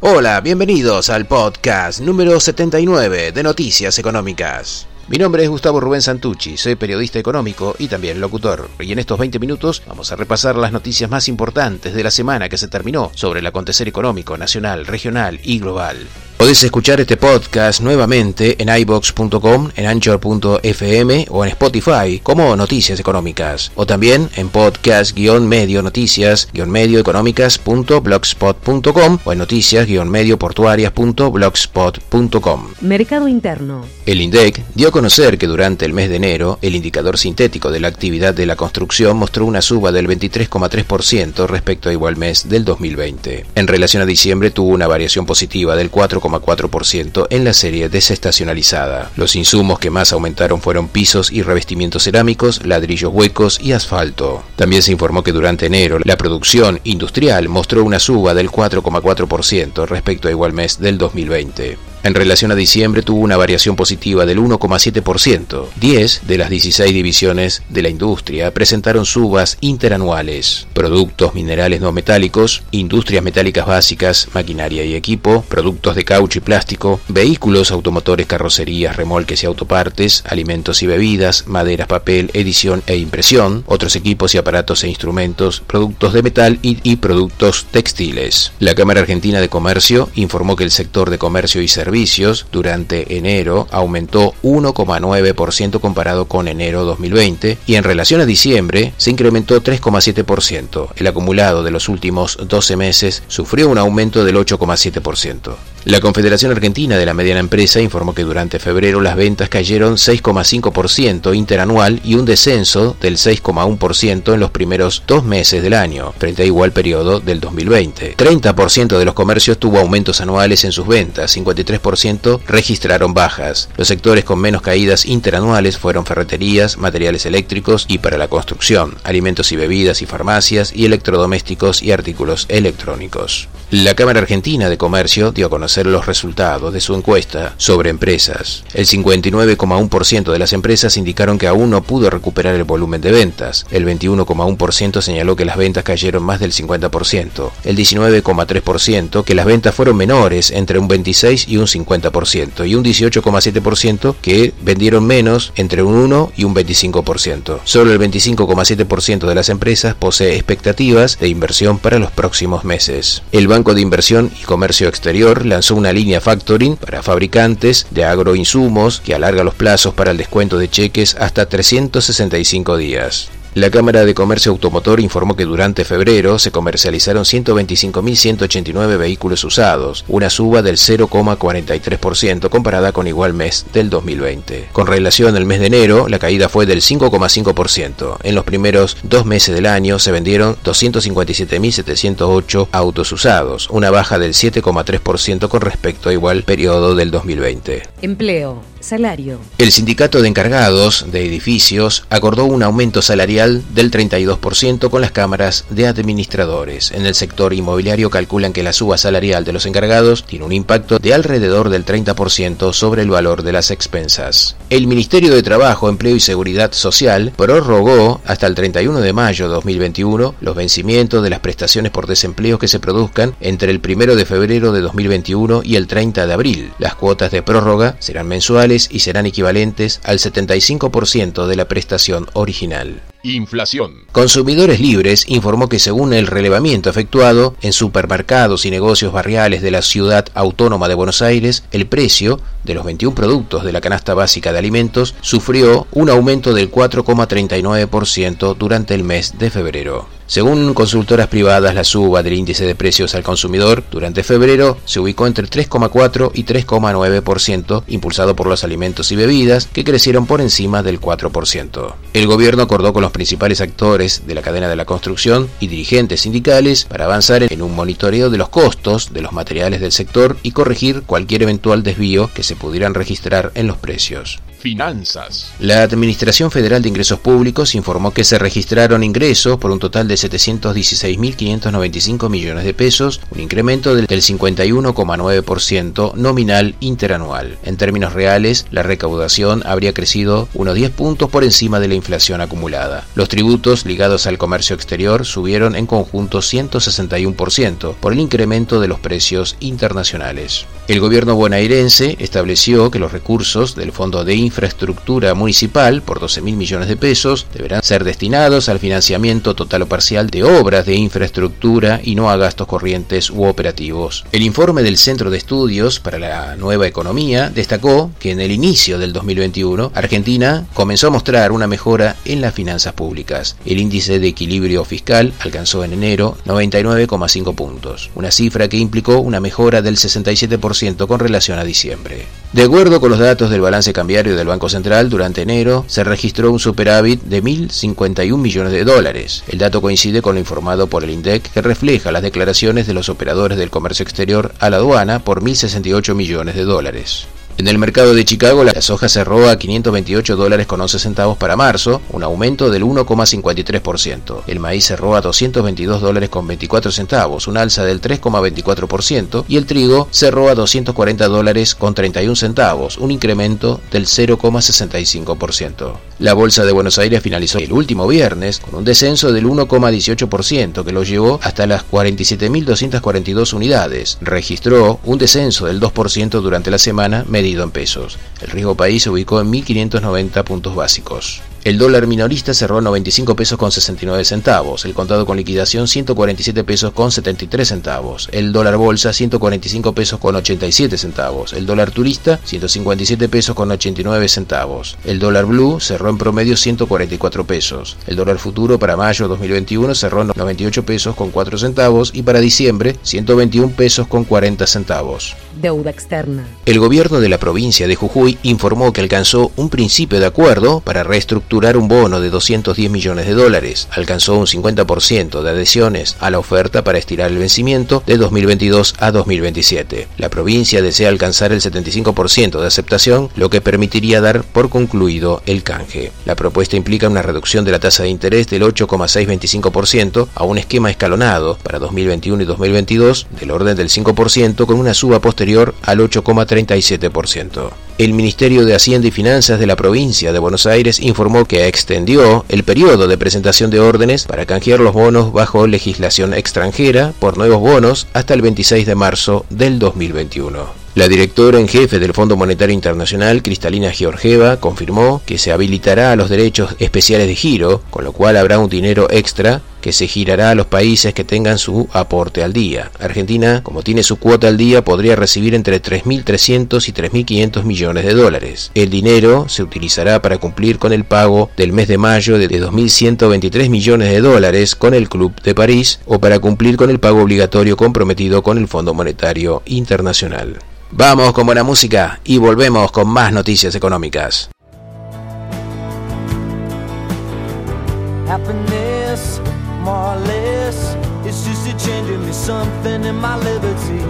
Hola, bienvenidos al podcast número 79 de Noticias Económicas. Mi nombre es Gustavo Rubén Santucci, soy periodista económico y también locutor. Y en estos 20 minutos vamos a repasar las noticias más importantes de la semana que se terminó sobre el acontecer económico nacional, regional y global. Podés escuchar este podcast nuevamente en ibox.com, en anchor.fm o en Spotify como Noticias Económicas. O también en podcast-medio noticias-medio económicas.blogspot.com o en noticias-medio portuarias.blogspot.com. Mercado Interno. El INDEC dio a conocer que durante el mes de enero el indicador sintético de la actividad de la construcción mostró una suba del 23,3% respecto a igual mes del 2020. En relación a diciembre tuvo una variación positiva del 4, en la serie desestacionalizada. Los insumos que más aumentaron fueron pisos y revestimientos cerámicos, ladrillos huecos y asfalto. También se informó que durante enero la producción industrial mostró una suba del 4,4% respecto a igual mes del 2020. En relación a diciembre tuvo una variación positiva del 1,7%. 10 de las 16 divisiones de la industria presentaron subas interanuales. Productos minerales no metálicos, industrias metálicas básicas, maquinaria y equipo, productos de caucho y plástico, vehículos, automotores, carrocerías, remolques y autopartes, alimentos y bebidas, maderas, papel, edición e impresión, otros equipos y aparatos e instrumentos, productos de metal y, productos textiles. La Cámara Argentina de Comercio informó que el sector de comercio y servicios durante enero aumentó 1,9% comparado con enero 2020 y en relación a diciembre se incrementó 3,7%. El acumulado de los últimos 12 meses sufrió un aumento del 8,7%. La Confederación Argentina de la Mediana Empresa informó que durante febrero las ventas cayeron 6,5% interanual y un descenso del 6,1% en los primeros dos meses del año, frente a igual periodo del 2020. 30% de los comercios tuvo aumentos anuales en sus ventas, 53% registraron bajas. Los sectores con menos caídas interanuales fueron ferreterías, materiales eléctricos y para la construcción, alimentos y bebidas y farmacias y electrodomésticos y artículos electrónicos. La Cámara Argentina de Comercio dio a conocer los resultados de su encuesta sobre empresas. El 59,1% de las empresas indicaron que aún no pudo recuperar el volumen de ventas. El 21,1% señaló que las ventas cayeron más del 50%. El 19,3% que las ventas fueron menores entre un 26 y un 50%. Y un 18,7% que vendieron menos entre un 1 y un 25%. Solo el 25,7% de las empresas posee expectativas de inversión para los próximos meses. El Banco de Inversión y Comercio Exterior lanzó una línea factoring para fabricantes de agroinsumos que alarga los plazos para el descuento de cheques hasta 365 días. La Cámara de Comercio Automotor informó que durante febrero se comercializaron 125.189 vehículos usados, una suba del 0,43% comparada con igual mes del 2020. Con relación al mes de enero, la caída fue del 5,5%. En los primeros dos meses del año se vendieron 257.708 autos usados, una baja del 7,3% con respecto a igual periodo del 2020. Empleo, salario. El sindicato de encargados de edificios acordó un aumento salarial del 32% con las cámaras de administradores. En el sector inmobiliario calculan que la suba salarial de los encargados tiene un impacto de alrededor del 30% sobre el valor de las expensas. El Ministerio de Trabajo, Empleo y Seguridad Social prorrogó hasta el 31 de mayo de 2021 los vencimientos de las prestaciones por desempleo que se produzcan entre el 1 de febrero de 2021 y el 30 de abril. Las cuotas de prórroga serán mensuales y serán equivalentes al 75% de la prestación original. Inflación. Consumidores Libres informó que según el relevamiento efectuado en supermercados y negocios barriales de la ciudad autónoma de Buenos Aires, el precio de los 21 productos de la canasta básica de alimentos sufrió un aumento del 4,39% durante el mes de febrero. Según consultoras privadas, la suba del índice de precios al consumidor durante febrero se ubicó entre 3,4 y 3,9%, impulsado por los alimentos y bebidas, que crecieron por encima del 4%. El gobierno acordó con los principales actores de la cadena de la construcción y dirigentes sindicales para avanzar en un monitoreo de los costos de los materiales del sector y corregir cualquier eventual desvío que se pudieran registrar en los precios. Finanzas. La Administración Federal de Ingresos Públicos informó que se registraron ingresos por un total de 716.595 millones de pesos, un incremento del 51,9% nominal interanual. En términos reales, la recaudación habría crecido unos 10 puntos por encima de la inflación acumulada. Los tributos ligados al comercio exterior subieron en conjunto 161% por el incremento de los precios internacionales. El gobierno bonaerense estableció que los recursos del Fondo de Infraestructura Municipal, por 12 mil millones de pesos, deberán ser destinados al financiamiento total o parcial de obras de infraestructura y no a gastos corrientes u operativos. El informe del Centro de Estudios para la Nueva Economía destacó que en el inicio del 2021, Argentina comenzó a mostrar una mejora en las finanzas públicas. El índice de equilibrio fiscal alcanzó en enero 99,5 puntos, una cifra que implicó una mejora del 67% con relación a diciembre. De acuerdo con los datos del balance cambiario del Banco Central, durante enero se registró un superávit de 1.051 millones de dólares. El dato coincide con lo informado por el INDEC, que refleja las declaraciones de los operadores del comercio exterior a la aduana por 1.068 millones de dólares. En el mercado de Chicago, la soja cerró a 528 dólares con 11 centavos para marzo, un aumento del 1,53%. El maíz cerró a 222 dólares con 24 centavos, un alza del 3,24%, y el trigo cerró a 240 dólares con 31 centavos, un incremento del 0,65%. La bolsa de Buenos Aires finalizó el último viernes con un descenso del 1,18% que lo llevó hasta las 47.242 unidades. Registró un descenso del 2% durante la semana El riesgo país se ubicó en 1.590 puntos básicos. El dólar minorista cerró a 95 pesos con 69 centavos, el contado con liquidación 147 pesos con 73 centavos, el dólar bolsa 145 pesos con 87 centavos, el dólar turista 157 pesos con 89 centavos, el dólar blue cerró en promedio 144 pesos, el dólar futuro para mayo 2021 cerró en 98 pesos con 4 centavos y para diciembre 121 pesos con 40 centavos. Deuda externa. El gobierno de la provincia de Jujuy informó que alcanzó un principio de acuerdo para reestructurar un bono de 210 millones de dólares. Alcanzó un 50% de adhesiones a la oferta para estirar el vencimiento de 2022 a 2027. La provincia desea alcanzar el 75% de aceptación, lo que permitiría dar por concluido el canje. La propuesta implica una reducción de la tasa de interés del 8,625% a un esquema escalonado para 2021 y 2022 del orden del 5% con una suba posterior al 8,37%. El Ministerio de Hacienda y Finanzas de la provincia de Buenos Aires informó que extendió el periodo de presentación de órdenes para canjear los bonos bajo legislación extranjera por nuevos bonos hasta el 26 de marzo del 2021. La directora en jefe del Fondo Monetario Internacional, Cristalina Georgieva, confirmó que se habilitará a los derechos especiales de giro, con lo cual habrá un dinero extra que se girará a los países que tengan su aporte al día. Argentina, como tiene su cuota al día, podría recibir entre 3.300 y 3.500 millones de dólares. El dinero se utilizará para cumplir con el pago del mes de mayo de 2.123 millones de dólares con el Club de París o para cumplir con el pago obligatorio comprometido con el Fondo Monetario Internacional. Vamos con buena música y volvemos con más noticias económicas. More or less, it's just a change in me, something in my liberty.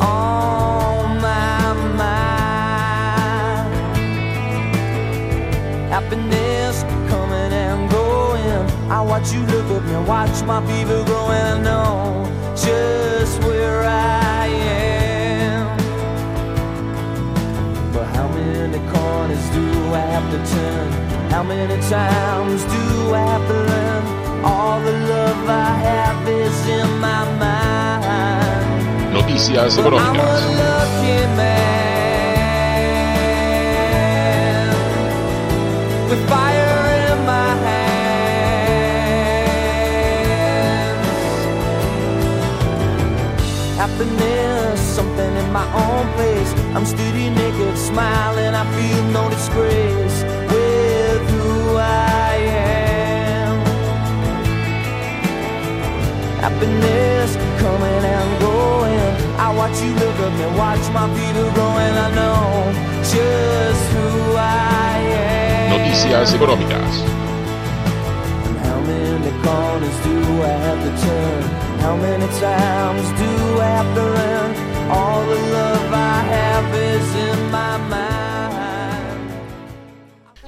On my mind. Happiness coming and going. I watch you look at me, watch my fever growing. I know just where I am. But how many corners do I have to turn? How many times do I have to learn? Noticias económicas. lucky man with fire in my hands. Happiness, something in my own place. I'm steady, naked, smiling. I feel no disgrace Happiness coming and going. I watch you look at me, watch my feet are growing. I know just who I am. Noticias económicas. And how many corners do I have to turn? How many times do I have to learn? All the love I have is in my.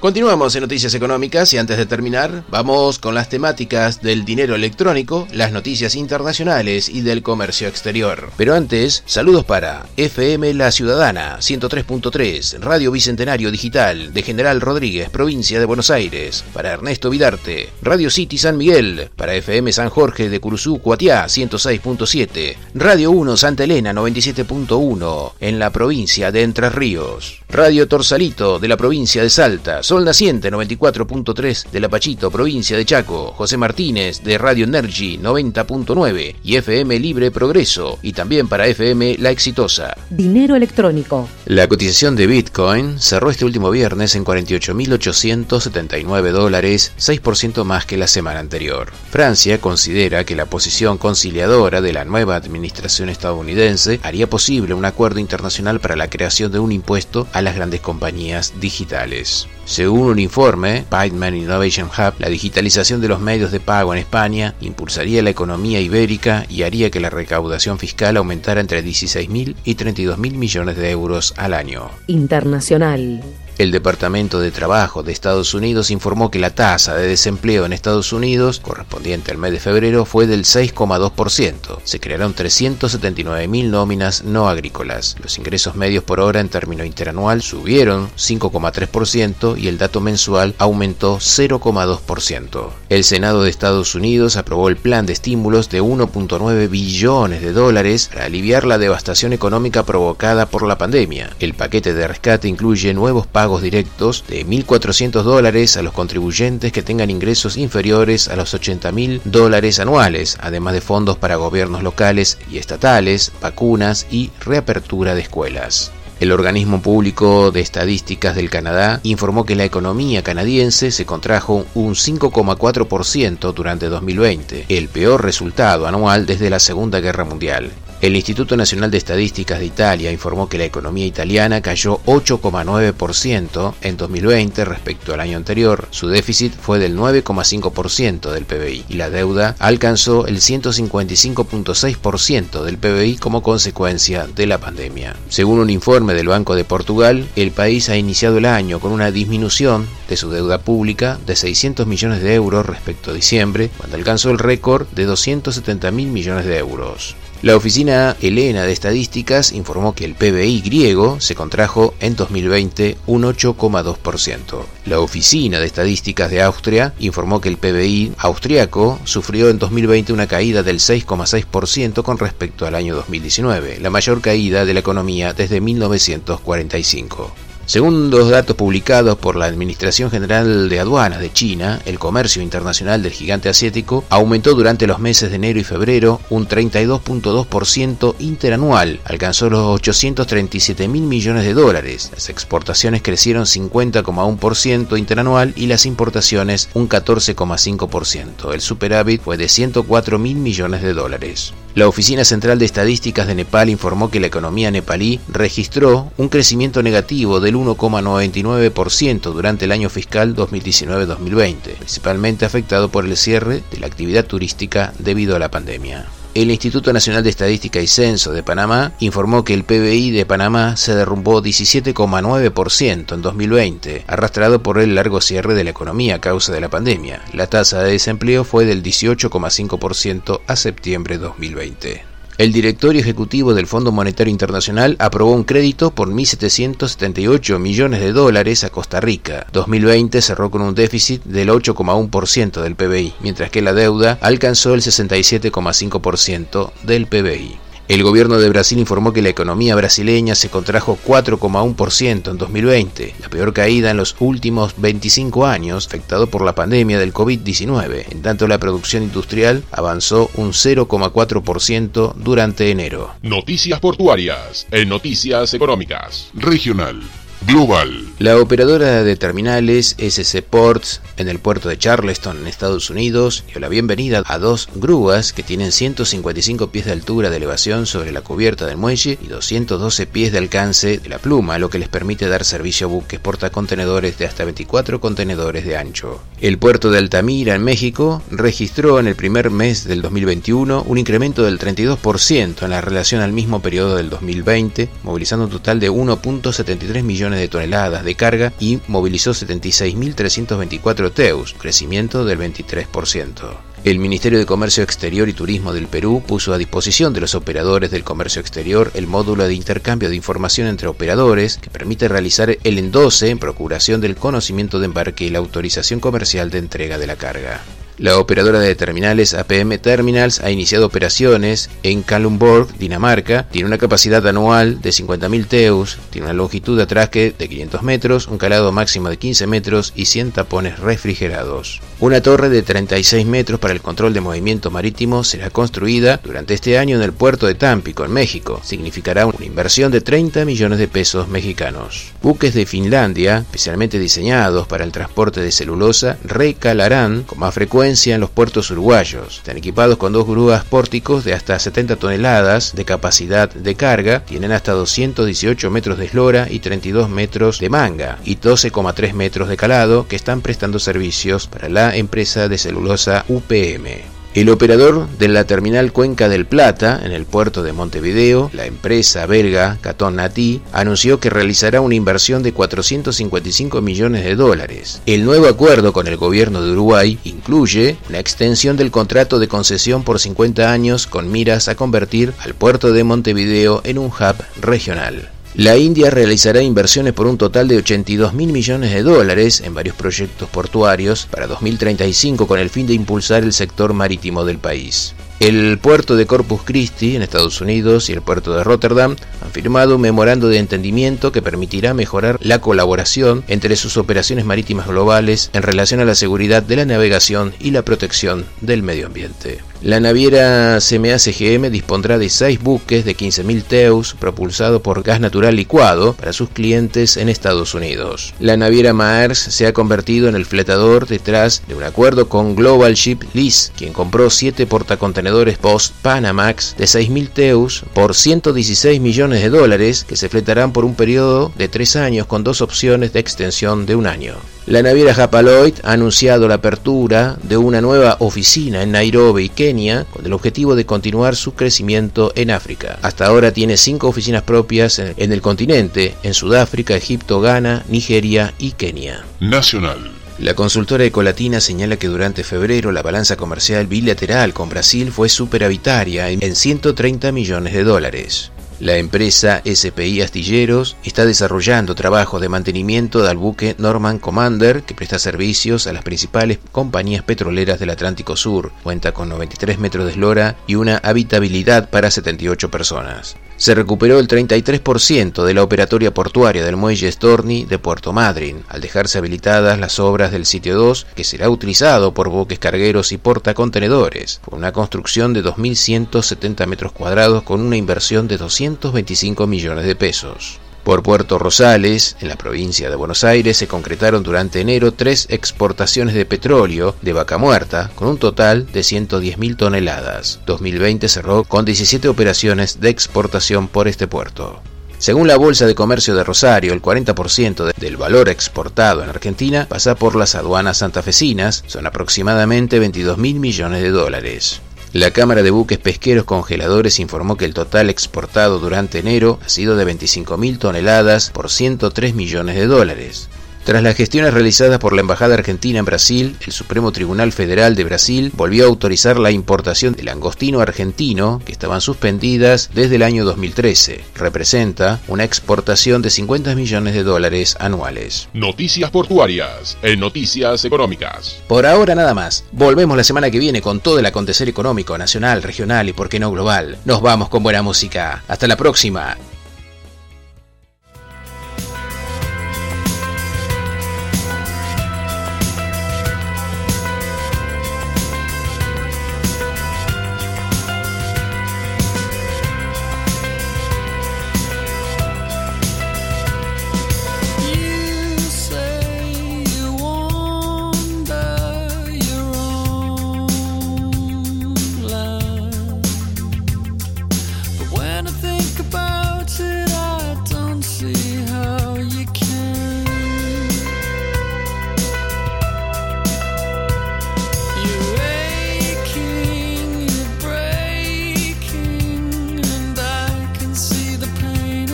Continuamos en Noticias Económicas y antes de terminar, vamos con las temáticas del dinero electrónico, las noticias internacionales y del comercio exterior. Pero antes, saludos para FM La Ciudadana 103.3, Radio Bicentenario Digital de General Rodríguez, provincia de Buenos Aires, para Ernesto Vidarte, Radio City San Miguel, para FM San Jorge de Curuzú, Cuatiá 106.7, Radio 1 Santa Elena 97.1 en la provincia de Entre Ríos, Radio Torsalito de la provincia de Salta, Sol Naciente 94.3 de La Pachito, provincia de Chaco, José Martínez de Radio Energy 90.9 y FM Libre Progreso y también para FM La Exitosa. Dinero electrónico. La cotización de Bitcoin cerró este último viernes en 48.879 dólares, 6% más que la semana anterior. Francia considera que la posición conciliadora de la nueva administración estadounidense haría posible un acuerdo internacional para la creación de un impuesto a las grandes compañías digitales. Según un informe, Piteman Innovation Hub, la digitalización de los medios de pago en España impulsaría la economía ibérica y haría que la recaudación fiscal aumentara entre 16.000 y 32.000 millones de euros al año. Internacional. El Departamento de Trabajo de Estados Unidos informó que la tasa de desempleo en Estados Unidos, correspondiente al mes de febrero, fue del 6,2%. Se crearon 379.000 nóminas no agrícolas. Los ingresos medios por hora en término interanual subieron 5,3% y el dato mensual aumentó 0,2%. El Senado de Estados Unidos aprobó el plan de estímulos de 1.9 billones de dólares para aliviar la devastación económica provocada por la pandemia. El paquete de rescate incluye nuevos pagos directos de 1.400 dólares a los contribuyentes que tengan ingresos inferiores a los 80.000 dólares anuales, además de fondos para gobiernos locales y estatales, vacunas y reapertura de escuelas. El organismo público de estadísticas del Canadá informó que la economía canadiense se contrajo un 5,4% durante 2020, el peor resultado anual desde la Segunda Guerra Mundial. El Instituto Nacional de Estadísticas de Italia informó que la economía italiana cayó 8,9% en 2020 respecto al año anterior. Su déficit fue del 9,5% del PBI y la deuda alcanzó el 155,6% del PBI como consecuencia de la pandemia. Según un informe del Banco de Portugal, el país ha iniciado el año con una disminución de su deuda pública de 600 millones de euros respecto a diciembre, cuando alcanzó el récord de 270 mil millones de euros. La oficina Helena de Estadísticas informó que el PBI griego se contrajo en 2020 un 8,2%. La oficina de Estadísticas de Austria informó que el PBI austriaco sufrió en 2020 una caída del 6,6% con respecto al año 2019, la mayor caída de la economía desde 1945. Según los datos publicados por la Administración General de Aduanas de China, el comercio internacional del gigante asiático aumentó durante los meses de enero y febrero un 32.2% interanual, alcanzó los 837 mil millones de dólares. Las exportaciones crecieron 50,1% interanual y las importaciones un 14,5%. El superávit fue de 104 mil millones de dólares. La Oficina Central de Estadísticas de Nepal informó que la economía nepalí registró un crecimiento negativo del 1,99% durante el año fiscal 2019-2020, principalmente afectado por el cierre de la actividad turística debido a la pandemia. El Instituto Nacional de Estadística y Censo de Panamá informó que el PBI de Panamá se derrumbó 17,9% en 2020, arrastrado por el largo cierre de la economía a causa de la pandemia. La tasa de desempleo fue del 18,5% a septiembre de 2020. El directorio ejecutivo del Fondo Monetario Internacional aprobó un crédito por 1.778 millones de dólares a Costa Rica. 2020 cerró con un déficit del 8,1% del PBI, mientras que la deuda alcanzó el 67,5% del PBI. El gobierno de Brasil informó que la economía brasileña se contrajo 4,1% en 2020, la peor caída en los últimos 25 años, afectado por la pandemia del COVID-19. En tanto, la producción industrial avanzó un 0,4% durante enero. Noticias portuarias en Noticias Económicas. Regional. Global. La operadora de terminales SC Ports en el puerto de Charleston, en Estados Unidos, dio la bienvenida a dos grúas que tienen 155 pies de altura de elevación sobre la cubierta del muelle y 212 pies de alcance de la pluma, lo que les permite dar servicio a buques portacontenedores de hasta 24 contenedores de ancho. El puerto de Altamira, en México, registró en el primer mes del 2021 un incremento del 32% en la relación al mismo periodo del 2020, movilizando un total de 1.73 millones de toneladas de carga y movilizó 76.324 TEUs, crecimiento del 23%. El Ministerio de Comercio Exterior y Turismo del Perú puso a disposición de los operadores del comercio exterior el módulo de intercambio de información entre operadores que permite realizar el endose en procuración del conocimiento de embarque y la autorización comercial de entrega de la carga. La operadora de terminales APM Terminals ha iniciado operaciones en Kalundborg, Dinamarca. Tiene una capacidad anual de 50.000 TEUs, tiene una longitud de atraque de 500 metros, un calado máximo de 15 metros y 100 tapones refrigerados. Una torre de 36 metros para el control de movimiento marítimo será construida durante este año en el puerto de Tampico, en México. Significará una inversión de 30 millones de pesos mexicanos. Buques de Finlandia, especialmente diseñados para el transporte de celulosa, recalarán con más frecuencia en los puertos uruguayos. Están equipados con dos grúas pórticos de hasta 70 toneladas de capacidad de carga, tienen hasta 218 metros de eslora y 32 metros de manga y 12,3 metros de calado que están prestando servicios para la empresa de celulosa UPM. El operador de la terminal Cuenca del Plata, en el puerto de Montevideo, la empresa belga Caton Nati, anunció que realizará una inversión de 455 millones de dólares. El nuevo acuerdo con el gobierno de Uruguay incluye una extensión del contrato de concesión por 50 años con miras a convertir al puerto de Montevideo en un hub regional. La India realizará inversiones por un total de 82 mil millones de dólares en varios proyectos portuarios para 2035 con el fin de impulsar el sector marítimo del país. El puerto de Corpus Christi en Estados Unidos y el puerto de Rotterdam han firmado un memorando de entendimiento que permitirá mejorar la colaboración entre sus operaciones marítimas globales en relación a la seguridad de la navegación y la protección del medio ambiente. La naviera CMA CGM dispondrá de seis buques de 15.000 TEUs propulsados por gas natural licuado para sus clientes en Estados Unidos. La naviera Maers se ha convertido en el fletador detrás de un acuerdo con Global Ship Lease, quien compró siete portacontenedores Post Panamax de 6.000 TEUs por 116 millones de dólares que se fletarán por un periodo de tres años con dos opciones de extensión de un año. La naviera Japaloid ha anunciado la apertura de una nueva oficina en Nairobi, Kenia, con el objetivo de continuar su crecimiento en África. Hasta ahora tiene cinco oficinas propias en el continente, en Sudáfrica, Egipto, Ghana, Nigeria y Kenia. Nacional. La consultora Ecolatina señala que durante febrero la balanza comercial bilateral con Brasil fue superavitaria en 130 millones de dólares. La empresa SPI Astilleros está desarrollando trabajos de mantenimiento del buque Norman Commander que presta servicios a las principales compañías petroleras del Atlántico Sur. Cuenta con 93 metros de eslora y una habitabilidad para 78 personas se recuperó el 33% de la operatoria portuaria del muelle Storni de Puerto Madryn, al dejarse habilitadas las obras del sitio 2, que será utilizado por buques cargueros y portacontenedores, por una construcción de 2.170 metros cuadrados con una inversión de 225 millones de pesos. Por Puerto Rosales, en la provincia de Buenos Aires, se concretaron durante enero tres exportaciones de petróleo de vaca muerta, con un total de 110.000 toneladas. 2020 cerró con 17 operaciones de exportación por este puerto. Según la Bolsa de Comercio de Rosario, el 40% del valor exportado en Argentina pasa por las aduanas santafesinas, son aproximadamente 22 mil millones de dólares. La Cámara de Buques Pesqueros Congeladores informó que el total exportado durante enero ha sido de 25.000 toneladas por 103 millones de dólares. Tras las gestiones realizadas por la Embajada Argentina en Brasil, el Supremo Tribunal Federal de Brasil volvió a autorizar la importación del langostino argentino, que estaban suspendidas desde el año 2013. Representa una exportación de 50 millones de dólares anuales. Noticias portuarias en Noticias Económicas. Por ahora nada más. Volvemos la semana que viene con todo el acontecer económico, nacional, regional y por qué no global. Nos vamos con buena música. Hasta la próxima.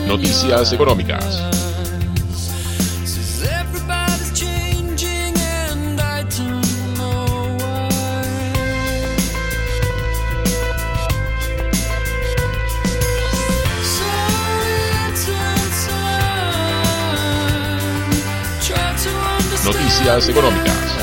Noticias económicas. Noticias económicas.